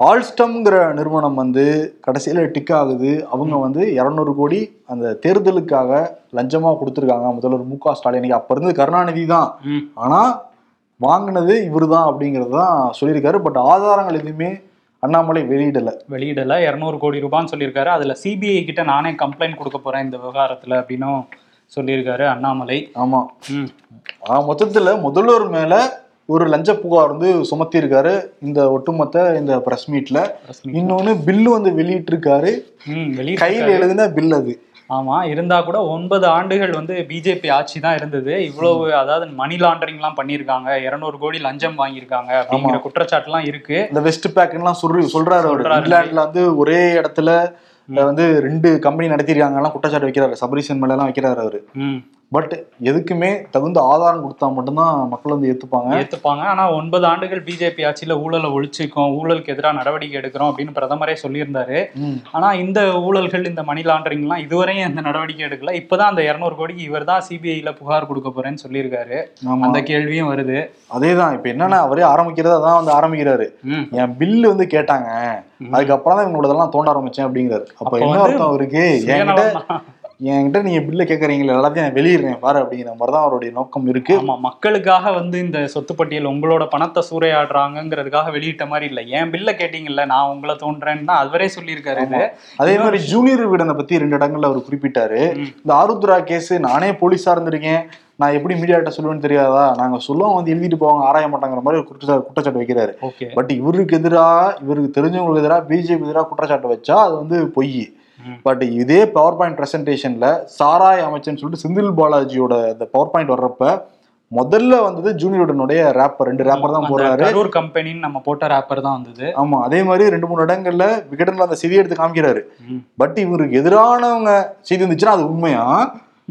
ஆல்ஸ்டம்ங்கிற நிறுவனம் வந்து கடைசியில டிக் ஆகுது. அவங்க வந்து இரநூறு கோடி அந்த தேர்தலுக்காக லஞ்சமா கொடுத்துருக்காங்க. முதல்வர் மு க ஸ்டாலின் அப்ப இருந்து கருணாநிதி தான். ம். ஆனா வாங்கினது இவரு தான் அப்படிங்கிறது தான் சொல்லியிருக்காரு. பட் ஆதாரங்கள் எதுவுமே அண்ணாமலை வெளியிடல. வெளியிடல. இரநூறு கோடி ரூபான்னு சொல்லியிருக்காரு. அதுல சிபிஐ கிட்ட நானே கம்ப்ளைண்ட் கொடுக்க போறேன் இந்த விவகாரத்துல அப்படின்னும் சொல்லியிருக்காரு அண்ணாமலை. ஆமா. ம். மொத்தத்துல முதல்வர் மேல ஒரு லஞ்ச புகார் வந்து சுமத்தியிருக்காரு இந்த ஒட்டுமொத்த இந்த பிரஸ் மீட்ல ரஷ்மி. இன்னொன்னு பில்லு வந்து வெளியிட்டிருக்காரு. கையில எழுதின பில் அது. ஆமா இருந்தா கூட ஒன்பது ஆண்டுகள் வந்து பிஜேபி ஆட்சி தான் இருந்தது. இவ்வளவு அதாவது மணி லாண்டரிங்லாம் பண்ணியிருக்காங்க. இருநூறு கோடி லஞ்சம் வாங்கியிருக்காங்க அப்படிங்கிற குற்றச்சாட்டுலாம் இருக்கு. இந்த வெஸ்ட் பேக்லாம் சொல்லி சொல்றாரு. இங்கிலாந்துல வந்து ஒரே இடத்துல வந்து ரெண்டு கம்பெனி நடத்திருக்காங்க எல்லாம் குற்றச்சாட்டு வைக்கிறாரு. சபரிசன் மேல எல்லாம் வைக்கிறாரு அவரு. பட் எதுக்குமே தகுந்த ஆதாரம் கொடுத்தா மட்டும்தான் மக்கள் வந்து ஏத்துப்பாங்க. ஏத்துப்பாங்க. ஆனா ஒன்பது ஆண்டுகள் பிஜேபி ஆட்சியில ஊழலை ஒழிச்சிருக்கோம் ஊழலுக்கு எதிராக நடவடிக்கை எடுக்கிறோம் அப்படின்னு பிரதமரே சொல்லியிருந்தாரு. ம். ஆனா இந்த ஊழல்கள் இந்த மணி லாண்டரிங்லாம் இதுவரையும் எந்த நடவடிக்கை எடுக்கல. இப்பதான் அந்த இருநூறு கோடிக்கு இவர் தான் சிபிஐல புகார் கொடுக்க போறேன்னு சொல்லியிருக்காரு. அந்த கேள்வியும் வருது. அதேதான். இப்ப என்னன்னா அவரே ஆரம்பிக்கிறதா தான் வந்து ஆரம்பிக்கிறாரு. என் பில்லு வந்து கேட்டாங்க. அதுக்கப்புறம் தான் இவங்களோடதெல்லாம் தோண்ட ஆரம்பிச்சேன் அப்படிங்கிறாரு. அப்ப என்ன அர்த்தம் அவருக்கு? என்கிட்ட தான். என்கிட்ட நீங்க பில்ல கேக்குறீங்களா எல்லாத்தையும் நான் வெளியிடுறேன் பாரு அப்படிங்கிற மாதிரி தான் அவருடைய நோக்கம் இருக்கு. ஆமா மக்களுக்காக வந்து இந்த சொத்து பட்டியல் உங்களோட பணத்தை சூறையாடுறாங்கங்கிறதுக்காக வெளியிட்ட மாதிரி இல்ல. என் பில்ல கேட்டீங்கல்ல நான் உங்களை தோன்றேன்னு தான் அதுவரே சொல்லியிருக்காரு அதே மாதிரி ஜூனியர் விடனை பத்தி ரெண்டு இடங்கள்ல அவர் குறிப்பிட்டாரு. இந்த ஆருத்ரா கேஸ் நானே போலீஸா இருந்திருக்கேன். நான் எப்படி மீடியாட்ட சொல்லுவேன்னு தெரியாதா? நாங்க சொல்லுவோம் வந்து எழுதிட்டு போவாங்க ஆராய மாட்டாங்கிற மாதிரி ஒரு குற்றச்சாட்டு குற்றச்சாட்டு வைக்கிறாரு. பட் இவருக்கு எதிராக இவருக்கு தெரிஞ்சவங்களுக்கு எதிராக பிஜேபி எதிராக குற்றச்சாட்டு வச்சா அது வந்து பொய். பட் இதே பவர் பாயிண்ட் பிரசன்டேஷன்ல சாராய் அமைச்சர்னு சொல்லிட்டு செந்தில் பாலாஜியோட அந்த பவர் பாயிண்ட் வர்றப்ப முதல்ல வந்தது ஜூனியருடனுடைய ரேப்பர் ரெண்டு ரேப்பர் தான் போடுறாரு. கரூர் கம்பெனின்னு நம்ம போட்ட ரேப்பர் தான் வந்தது. ஆமா அதே மாதிரி ரெண்டு மூணு இடங்கள்ல விகடன்ல அந்த செய்தி எடுத்து காமிக்கிறாரு. பட் இவருக்கு எதிரானவங்க செய்தி இருந்துச்சுன்னா அது உண்மையா?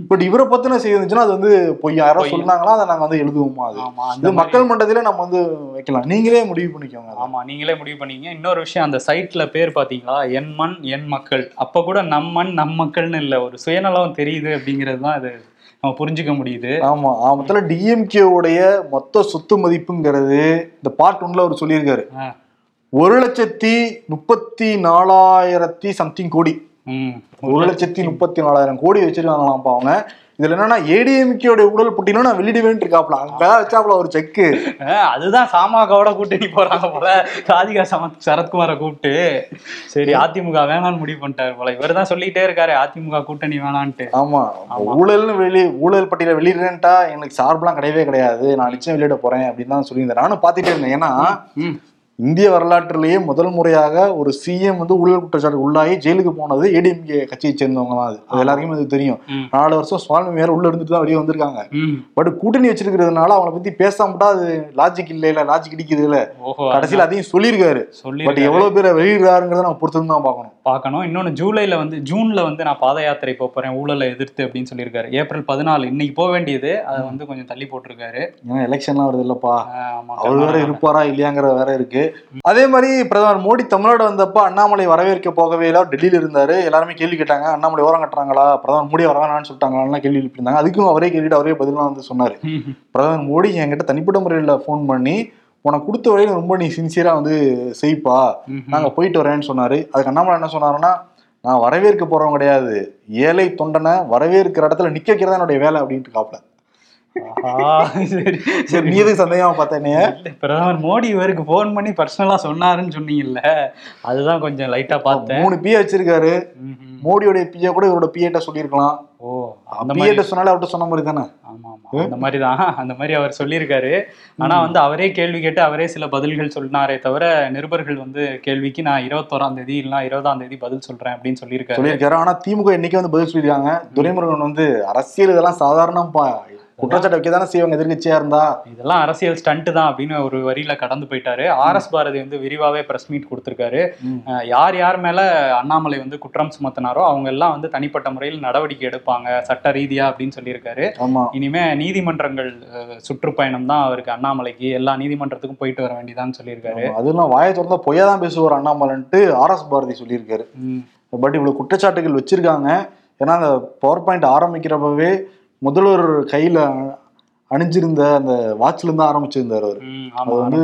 பட் இவரை பத்தின செய்தி இருந்துச்சுன்னா அது வந்து பொய். யாரோ. சொன்னாங்களா அதை நாங்க வந்து எழுதுவோமா அது? மாதிரி- மக்கள் மன்றத்திலே நம்ம வந்து வைக்கலாம். நீங்களே முடிவு பண்ணிக்கோங்க அதை. ஆமா நீங்களே முடிவு பண்ணீங்க. இன்னொரு விஷயம் அந்த சைட்ல பேர் பாத்தீங்களா என் மண் என் மக்கள். அப்ப கூட நம் மண் நம் மக்கள்னு இல்ல. ஒரு சுயநலம் தெரியுது அப்படிங்கிறது தான் இது. நம்ம புரிஞ்சுக்க முடியுது. ஆமா ஆமத்துல டிஎம்கே உடைய மொத்த சொத்து மதிப்புங்கிறது இந்த பார்ட் ஒன்ல அவர் சொல்லியிருக்காரு. ஒரு லட்சத்தி முப்பத்தி நாலாயிரத்தி சம்திங் கோடி. ஒரு லட்சத்தி முப்பத்தி நாலாயிரம் கோடி வச்சிருக்காங்களாம்ப்பா அவங்க. இதுல என்னன்னா ஏடிஎம்கேயோட ஊழல் பட்டியலும் நான் வெளியிடுவேன் இருக்காப்ல அங்கதான் வச்சாப்ல ஒரு செக்கு அதுதான் சாமாகாவோட கூட்டணி போறாங்க போல. ராதிகா சமத் சரத்குமாரை கூப்பிட்டு சரி அதிமுக வேணாம்னு முடிவு பண்ணிட்டாரு போல. இவர் தான் சொல்லிட்டே இருக்காரு அதிமுக கூட்டணி வேணான்ட்டு. ஆமா. ஊழல்னு வெளி ஊழல் பட்டியல வெளியிடுறேன்ட்டா எனக்கு சார்பெல்லாம் கிடையவே கிடையாது. நான் நிச்சயம் வெளியிட போறேன் அப்படின்னு தான் சொல்லியிருந்தேன். நானும் பாத்துட்டே இருந்தேன். ஏன்னா இந்திய வரலாற்றிலேயே முதல் முறையாக ஒரு சிஎம் வந்து ஊழல் குற்றச்சாட்டு உள்ளாகி ஜெயிலுக்கு போனது ஏடிஎம்கே கட்சியை சேர்ந்தவங்க தான் அது அது எல்லாருக்குமே அது தெரியும். நாலு வருஷம் சுவாமி வேற உள்ள இருந்துட்டு தான் வெளியே வந்திருக்காங்க. பட் கூட்டணி வச்சிருக்கிறதுனால அவனை பத்தி பேசாமட்டா அது லாஜிக் இல்ல இல்ல லாஜிக் இடிக்குது இல்ல. கடைசியில் அதையும் சொல்லியிருக்காரு. சொல்லி பட் எவ்வளவு பேரை வெளியிடுறாருங்கிறத நம்ம பொறுத்து தான் பார்க்கணும். பார்க்கணும். இன்னொன்னு ஜூலைல வந்து ஜூன்ல வந்து நான் பாத யாத்திரை போப் போறேன் ஊழலை எதிர்த்து அப்படின்னு சொல்லியிருக்காரு. ஏப்ரல் பதினாலு இன்னைக்கு போக வேண்டியது. அதை வந்து கொஞ்சம் தள்ளி போட்டிருக்காரு. ஏன்னா எலெக்ஷன்லாம் வருது இல்லப்பா. அவர் வேற இருப்பாரா இல்லையாங்கிற வேற இருக்கு. அதே மாதிரி பிரதமர் மோடி தமிழ்நாடு வந்தப்ப அண்ணாமலை வரவேற்க போகவே இல்லை. டெல்லியில இருந்தாரு. எல்லாருமே கேள்வி கேட்டாங்க. அண்ணாமலை ஓரம் கட்டுறாங்களா? பிரதமர் மோடி வர வேணாம்னு சொல்லிட்டாங்களான்னு கேள்வி எழுப்பியிருந்தாங்க. அதுக்கும் அவரே கேட்டுட்டு அவரே பதிலாம் வந்து சொன்னாரு. பிரதமர் மோடி என்கிட்ட தனிப்பட்ட முறையில் ஃபோன் பண்ணி உனக்கு கொடுத்த வரையும் ரொம்ப நீ சின்சியரா வந்து செய்ப்பா. ம்ஹும். நாங்க போயிட்டு வரேன்னு சொன்னாரு. அதுக்கு அண்ணாமலை என்ன சொன்னாருன்னா நான் வரவேற்க போறவன் கிடையாது. ஏழை தொண்டனை வரவேற்கிற இடத்துல நிக்க வைக்கிறதா என்னுடைய வேலை அப்படின்ட்டு காப்பல. சரி. நீ எதுக்கு சந்தேகமா பார்த்தேனே பிரதமர் மோடி இவருக்கு ஃபோன் பண்ணி பர்சனலா சொன்னாருன்னு சொன்னீங்கல்ல. அதுதான் கொஞ்சம் லைட்டா பார்த்தேன். மூணு பிஏ வச்சிருக்காரு. மோடியோட பிஏ கூட இவரோட பிஏட்ட சொல்லியிருக்கலாம். ஓ அந்த பிஏட்ட சொன்னாலே அவர்கிட்ட சொன்ன மாதிரி தானே? அந்த மாதிரி தான் அந்த மாதிரி அவர் சொல்லியிருக்காரு. ஆனா வந்து அவரே கேள்வி கேட்டு அவரே சில பதில்கள் சொன்னாரே தவிர நிருபர்கள் வந்து கேள்விக்கு நான் இருபத்தோராம் தேதி இல்லைன்னா இருபதாம் தேதி பதில் சொல்றேன் அப்படின்னு சொல்லியிருக்காரு. சொல்லியிருக்காரு. ஆனா திமுக இன்னைக்கு வந்து பதில் சொல்லியிருக்காங்க. துரைமுருகன் வந்து அரசியல் இதெல்லாம் சாதாரணப்பா குற்றச்சாட்டு வைக்க தானே செய்வாங்க? எதிர்கட்சியா இருந்தா? இதெல்லாம் அரசியல் ஸ்டண்ட் தான் அப்படின்னு ஒரு வரியில கடந்து போயிட்டாரு. ஆர் எஸ் பாரதி வந்து விரிவாவே பிரஸ் மீட் கொடுத்திருக்காரு. யார் யார் மேல அண்ணாமலை வந்து குற்றம் சுமத்தினாரோ அவங்க எல்லாம் வந்து தனிப்பட்ட முறையில் நடவடிக்கை எடுப்பாங்க சட்ட ரீதியா அப்படின்னு சொல்லியிருக்காரு. இனிமே நீதிமன்றங்கள் சுற்றுப்பயணம் தான் அவருக்கு அண்ணாமலைக்கு. எல்லா நீதிமன்றத்துக்கும் போயிட்டு வர வேண்டியதான்னு சொல்லியிருக்காரு. அதெல்லாம் வாயை திறந்தா பொய்யா தான் பேசுவார் அண்ணாமலைன்ட்டு ஆர் எஸ் பாரதி சொல்லியிருக்காரு. பட் இவ்வளவு குற்றச்சாட்டுகள் வச்சிருக்காங்க. ஏன்னா அந்த பவர் பாயிண்ட் ஆரம்பிக்கிறப்பவே முதல்வர் கையில அணிஞ்சிருந்த அந்த வாட்ச்ல இருந்து ஆரம்பிச்சிருந்தாரு அவர். அது வந்து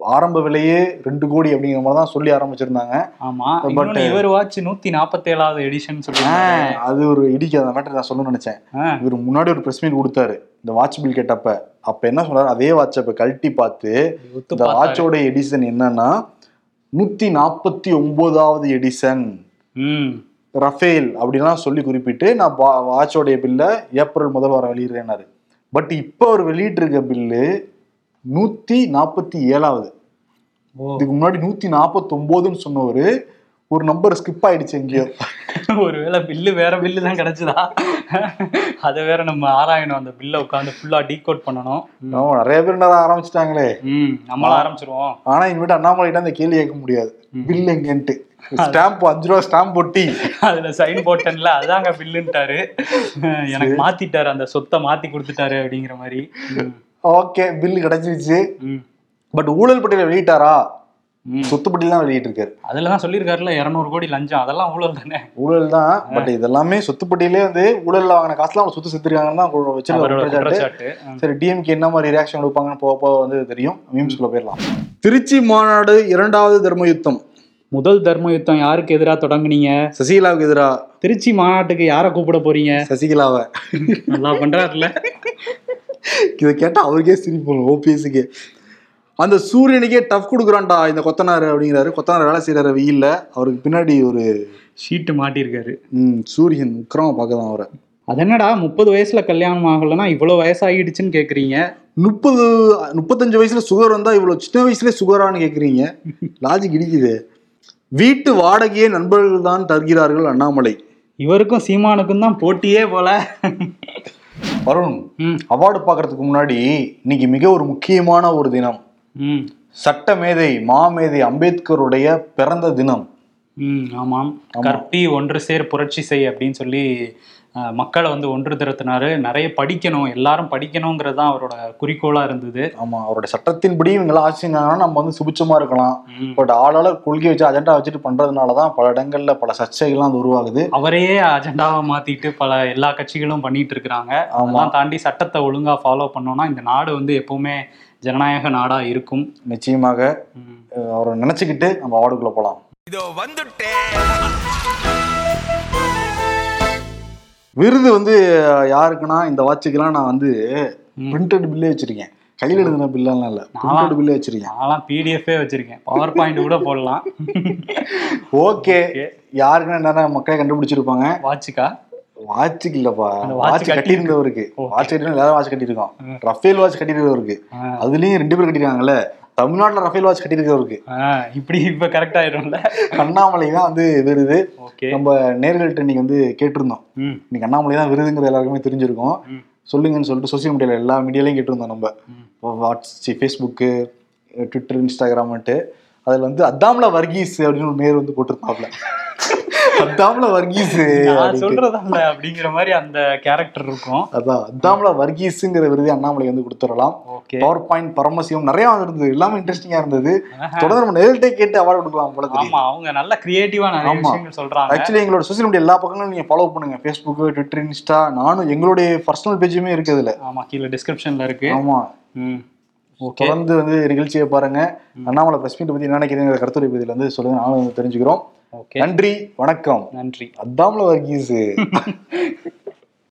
ஆரம்ப விலையே ரெண்டு கோடி அப்படிங்கிற மாதிரி தான் சொல்லி ஆரம்பிச்சிருந்தாங்க. ஆமா இன்னொன்னு இவர் வாட்ச் நூத்தி நாற்பத்தி ஏழாவது எடிஷன் சொல்லி ஆஹ், அது ஒரு இடிக்காத மேட்டர் நான் சொல்லணும்னு நினைச்சேன். இவர் முன்னாடி ஒரு பிரஸ் மீட் கொடுத்தாரு. இந்த வாட்ச் பில் கேட்டப்ப. அப்ப என்ன சொன்னாரு? அதே வாட்சை இப்ப கழட்டி பார்த்து இந்த வாட்சோட எடிசன் என்னன்னா நூத்தி நாற்பத்தி ஒன்பதாவது எடிசன் ம். ரஃபேல் அப்படிலாம் சொல்லி குறிப்பிட்டு நான் வாட்சோடைய பில்லை ஏப்ரல் முதல் வாரம் வெளியிடுறேன்னாரு. பட் இப்போ அவர் வெளியிட்டிருக்க பில்லு நூத்தி நாற்பத்தி ஏழாவது. இதுக்கு முன்னாடி நூத்தி நாற்பத்தி ஒன்பதுன்னு சொன்னவரு ஒரு நம்பர் ஸ்கிப் ஆயிடுச்சு எங்கேயோ. ஒருவேளை பில்லு வேற பில்லு தான் கிடைச்சதா? அதை வேற நம்ம ஆராயணும். அந்த பில்லை உட்காந்து ஃபுல்லா டீகோட் பண்ணணும். நிறைய பேர் என்ன ஆரம்பிச்சிட்டாங்களே. ம் நம்மளும் ஆரம்பிச்சிருவோம். ஆனா இனிமேட்டு அண்ணாமலைகிட்ட அந்த கேள்வி கேட்க முடியாது. பில் எங்கன்ட்டு. ஸ்டாம்ப் அஞ்சு ரூபா ஸ்டாம்ப் ஒட்டி. அதுல சைன் போட்டன்ல அதாங்க பில்லுன்ட்டாரு எனக்கு மாத்திட்டாரு அந்த சொத்தை மாத்தி கொடுத்துட்டாரு அப்படிங்கிற மாதிரி. ஓகே பில் கிடைச்சிருச்சு. பட் ஊழல் பட்டியல வெளியிட்டாரா? ம். சொத்து பட்டியல் தான் வெளியிட்டு இருக்காரு அதுல தான் சொல்லியிருக்காருல இரநூறு கோடி லஞ்சம் அதெல்லாம் ஊழல் தானே? ஊழல் தான் பட் இதெல்லாமே சொத்து பட்டியலே வந்து ஊழல்ல வாங்கின காசுல அவங்க சொத்து செத்துருக்காங்கன்னு தான் கு- வச்சிருக்க அவரோட குற்றச்சாட்டு. குற்றச்சாட்டு ம். சரி டிஎம்கே என்ன மாதிரி ரியாக்ஷன் கொடுப்பாங்கன்னு போக போக வந்து தெரியும். மீம்ஸ்குள்ள போயிடலாம். திருச்சி மாநாடு இரண்டாவது தர்ம யுத்தம் முதல் தர்ம யுத்தம் யாருக்கு எதிராக தொடங்குனீங்க? சசிகலாவுக்கு எதிரா? திருச்சி மாநாட்டுக்கு யாரை கூப்பிட போறீங்க? சசிகலாவை. நல்லா பண்றாருல இதை கேட்டா அவருக்கே சிரிப்பு ஓபிஎஸ்க்கு அந்த சூரியனுக்கே டஃப் கொடுக்குறான்டா இந்த கொத்தனார் அப்படிங்கிறாரு. கொத்தனார் வேலை செய்யறாரு வெயில்ல. அவருக்கு பின்னாடி ஒரு ஷீட்டு மாட்டியிருக்காரு. ம், சூரியன் உக்கிரமா பார்க்கதான் அவரை அது என்னடா முப்பது வயசுல கல்யாணம் ஆகலைன்னா இவ்வளவு வயசாகிடுச்சுன்னு கேக்குறீங்க? முப்பது முப்பத்தஞ்சு வயசுல சுகர் வந்தா இவ்வளவு சின்ன வயசுல சுகரான்னு கேக்குறீங்க. லாஜிக் இடிக்குது. வீட்டு வாடகையே நண்பர்கள் தான் தருகிறார்கள் அண்ணாமலை. இவருக்கும் சீமானுக்கும் தான் போட்டியே போல. வருண் அவார்டு பார்க்கறதுக்கு முன்னாடி இன்னைக்கு மிக ஒரு முக்கியமான ஒரு தினம். ம். சட்ட மேதை மாமேதை அம்பேத்கருடைய பிறந்த தினம். ம் ஆமாம். கற்பி ஒன்று சேர் புரட்சி செய் அப்படின்னு சொல்லி மக்களை வந்து ஒன்று திரட்டினாரு நிறைய படிக்கணும் எல்லாரும் படிக்கணுங்கிறது தான் அவரோட குறிக்கோளா இருந்தது. ஆமா அவருடைய சட்டத்தின்படி இவங்கெல்லாம் ஆட்சி செஞ்சாங்கன்னா நம்ம வந்து சுபிச்சமா இருக்கலாம். பட் ஆளாளர் கொள்கை வச்சு அஜெண்டா வச்சுட்டு பண்றதுனாலதான் பல இடங்கள்ல பல சர்ச்சைகள்லாம் அது உருவாகுது. அவரையே அஜெண்டாவை மாத்திட்டு பல எல்லா கட்சிகளும் பண்ணிட்டு இருக்கிறாங்க. அதெல்லாம் தாண்டி சட்டத்தை ஒழுங்கா ஃபாலோ பண்ணோம்னா இந்த நாடு வந்து எப்பவுமே ஜனநாயக நாடா இருக்கும். நிச்சயமாக அவரை நினைச்சுக்கிட்டு நம்ம அவார்டுக்குள்ள போலாம். இதோ வந்துட்டேன் விருது வந்து யாருக்குன்னா இந்த வாட்சுக்கெல்லாம் நான் வந்து பிரிண்டட் பில்லே வச்சிருக்கேன். கையில் எழுதின பில்லாம் இல்ல. பிரிண்டட் பில்லே வச்சிருக்கேன். நான்லாம் பிடிஎஃபே வச்சிருக்கேன். பவர் பாயிண்ட் கூட போடலாம். ஓகே. யாருக்குன்னா என்னன்னா மக்களே கண்டுபிடிச்சிருப்பாங்க? வாட்சுக்கா? வாட்சுக்கு இல்லப்பா. வாட்ச் கட்டியிருந்தவருக்கு. வாட்ச் கட்டி எல்லாரும் வாட்ச் கட்டியிருக்கோம். ரஃபேல் வாட்ச் கட்டியிருக்கவருக்கு. அதுலயும் ரெண்டு பேர் கட்டிருக்காங்கல்ல தமிழ்நாட்டுல ரஃபேல் வாட்ச் கட்டியிருக்கவருக்கு. இப்படி இப்ப கரெக்ட் ஆயிடும்ல அண்ணாமலை தான் வந்து விருது. நம்ம நேர்கள்ட்ட இன்னைக்கு வந்து கேட்டிருந்தோம். இன்னைக்கு அண்ணாமலை தான் விருதுங்கிறது எல்லாருக்குமே தெரிஞ்சிருக்கும். சொல்லுங்கன்னு சொல்லிட்டு சோசியல் மீடியால எல்லா மீடியாலையும் கேட்டிருந்தோம் நம்ம. வாட்ஸ் ஃபேஸ்புக்கு ட்விட்டர் இன்ஸ்டாகிராம்ட்டு அதுல வந்து அத்தாம்ல வர்கீஸ் அப்படின்னு ஒரு நேர் வந்து போட்டிருந்தாப்ல. அத்தாம்ல வர்கீஸ் நான் சொல்றதல்ல அப்படிங்கிற மாதிரி அந்த கேரக்டர் இருக்கும். அதான் அத்தாம்ல வர்கீஸுங்கிற விருது அண்ணாமலை வந்து கொடுத்துடலாம். பவர் பாயிண்ட் பரமசிவம் நிறைய இருந்தது எல்லாமே இன்ட்ரெஸ்டிங்கா இருந்தது. தொடர்ந்து நம்ம நேரிட்டே கேட்டு அவார்டு கொடுக்கலாம் போல தெரியும் ஆமா அவங்க நல்ல கிரியேட்டிவா நிறைய. விஷயங்கள் சொல்றாங்க. ஆக்சுவலி எங்களோட சோசியல் மீடியா எல்லா பக்கங்களும் நீங்க ஃபாலோ பண்ணுங்க. ஃபேஸ்புக் ட்விட்டர் இன்ஸ்டா நானும் எங்களுடைய பர்சனல் பேஜுமே இருக்கு அதுல. ஆமா கீழே டிஸ்கிரிப்ஷன்ல இருக்கு. ஆமா. தொடர்ந்து வந்து நிகழ்ச்சியை பாருங்க. அண்ணாமலை பிரஸ் மீட் பத்தி என்ன நினைக்கிறீங்க கருத்துரை பதில வந்து சொல்லுங்க. நானும் தெரிஞ்சுக்கிறோம். நன்றி வணக்கம். நன்றி. அத்தாம்ல வர்கீஸ்.